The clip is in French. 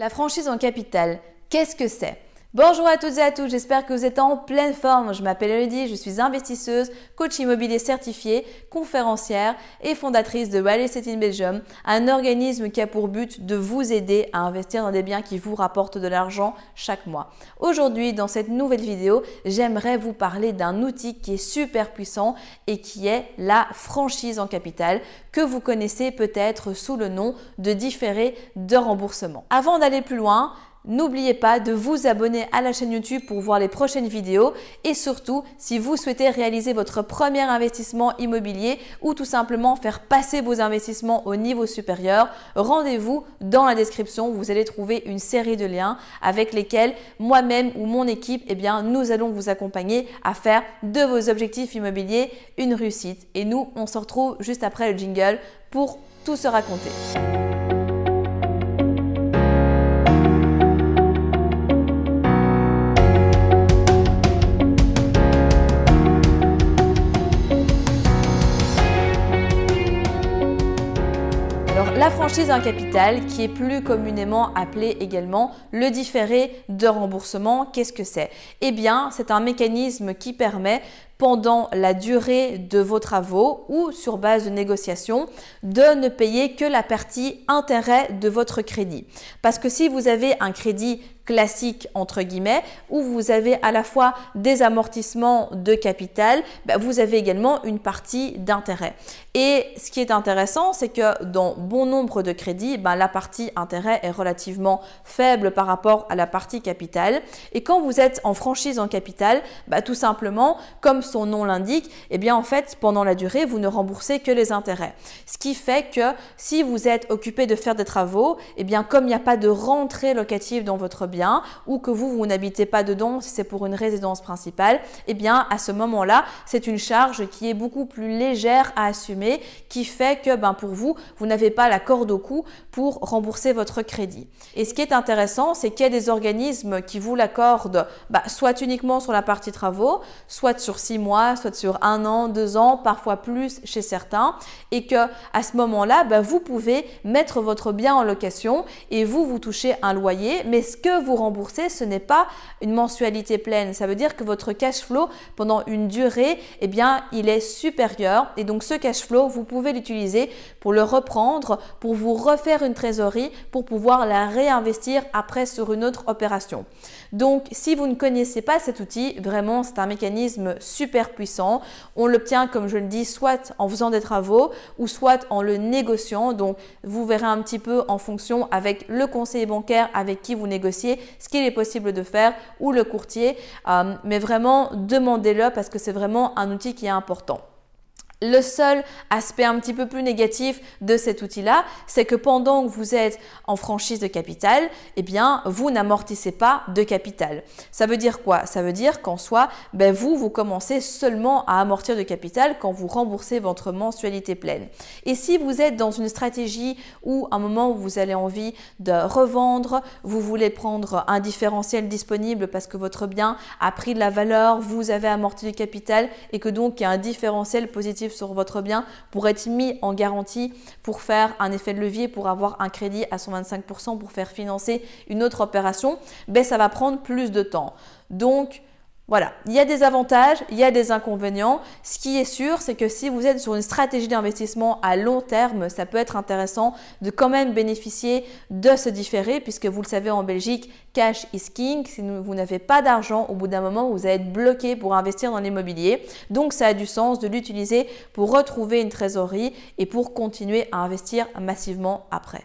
La franchise en capital, qu'est-ce que c'est? Bonjour à toutes et à tous, j'espère que vous êtes en pleine forme. Je m'appelle Elodie, je suis investisseuse, coach immobilier certifié, conférencière et fondatrice de Real Estate in Belgium, un organisme qui a pour but de vous aider à investir dans des biens qui vous rapportent de l'argent chaque mois. Aujourd'hui, dans cette nouvelle vidéo, j'aimerais vous parler d'un outil qui est super puissant et qui est la franchise en capital que vous connaissez peut-être sous le nom de différé de remboursement. Avant d'aller plus loin, N'oubliez pas de vous abonner à la chaîne YouTube pour voir les prochaines vidéos et surtout si vous souhaitez réaliser votre premier investissement immobilier ou tout simplement faire passer vos investissements au niveau supérieur, rendez-vous dans la description. Vous allez trouver une série de liens avec lesquels moi-même ou mon équipe, eh bien, nous allons vous accompagner à faire de vos objectifs immobiliers une réussite. Et nous, on se retrouve juste après le jingle pour tout se raconter. Franchise en capital, qui est plus communément appelée également le différé de remboursement, qu'est-ce que c'est? Eh bien, c'est un mécanisme qui permet pendant la durée de vos travaux ou sur base de négociation de ne payer que la partie intérêt de votre crédit. Parce que si vous avez un crédit classique entre guillemets où vous avez à la fois des amortissements de capital, bah, vous avez également une partie d'intérêt. Et ce qui est intéressant, c'est que dans bon nombre de crédits, bah, la partie intérêt est relativement faible par rapport à la partie capital. Et quand vous êtes en franchise en capital, bah, tout simplement, comme son nom l'indique, eh bien en fait, pendant la durée, vous ne remboursez que les intérêts. Ce qui fait que si vous êtes occupé de faire des travaux, eh bien comme il n'y a pas de rentrée locative dans votre bien, ou que vous, vous n'habitez pas dedans, si c'est pour une résidence principale, eh bien à ce moment-là, c'est une charge qui est beaucoup plus légère à assumer, qui fait que ben, pour vous, vous n'avez pas la corde au cou pour rembourser votre crédit. Et ce qui est intéressant, c'est qu'il y a des organismes qui vous l'accordent bah, soit uniquement sur la partie travaux, soit sur six soit sur un an, deux ans, parfois plus chez certains, et que à ce moment-là, bah, vous pouvez mettre votre bien en location et vous, vous touchez un loyer, mais ce que vous rembourser, ce n'est pas une mensualité pleine. Ça veut dire que votre cash flow pendant une durée, eh bien, il est supérieur. Et donc, ce cash flow, vous pouvez l'utiliser pour le reprendre, pour vous refaire une trésorerie, pour pouvoir la réinvestir après sur une autre opération. Donc, si vous ne connaissez pas cet outil, vraiment, c'est un mécanisme super puissant. On l'obtient, comme je le dis, soit en faisant des travaux ou soit en le négociant. Donc, vous verrez un petit peu en fonction avec le conseiller bancaire avec qui vous négociez ce qu'il est possible de faire ou le courtier. Euh, mais vraiment, demandez-le parce que c'est vraiment un outil qui est important. Le seul aspect un petit peu plus négatif de cet outil-là, c'est que pendant que vous êtes en franchise de capital, eh bien, vous n'amortissez pas de capital. Ça veut dire quoi? Ça veut dire qu'en soi, ben vous, vous commencez seulement à amortir de capital quand vous remboursez votre mensualité pleine. Et si vous êtes dans une stratégie où, à un moment où vous avez envie de revendre, vous voulez prendre un différentiel disponible parce que votre bien a pris de la valeur, vous avez amorti du capital et que donc il y a un différentiel positif sur votre bien pour être mis en garantie, pour faire un effet de levier, pour avoir un crédit à 125%, pour faire financer une autre opération, ben ça va prendre plus de temps. Donc, voilà, il y a des avantages, il y a des inconvénients. Ce qui est sûr, c'est que si vous êtes sur une stratégie d'investissement à long terme, ça peut être intéressant de quand même bénéficier de ce différé, puisque vous le savez en Belgique, cash is king. Si vous n'avez pas d'argent, au bout d'un moment, vous allez être bloqué pour investir dans l'immobilier. Donc, ça a du sens de l'utiliser pour retrouver une trésorerie et pour continuer à investir massivement après.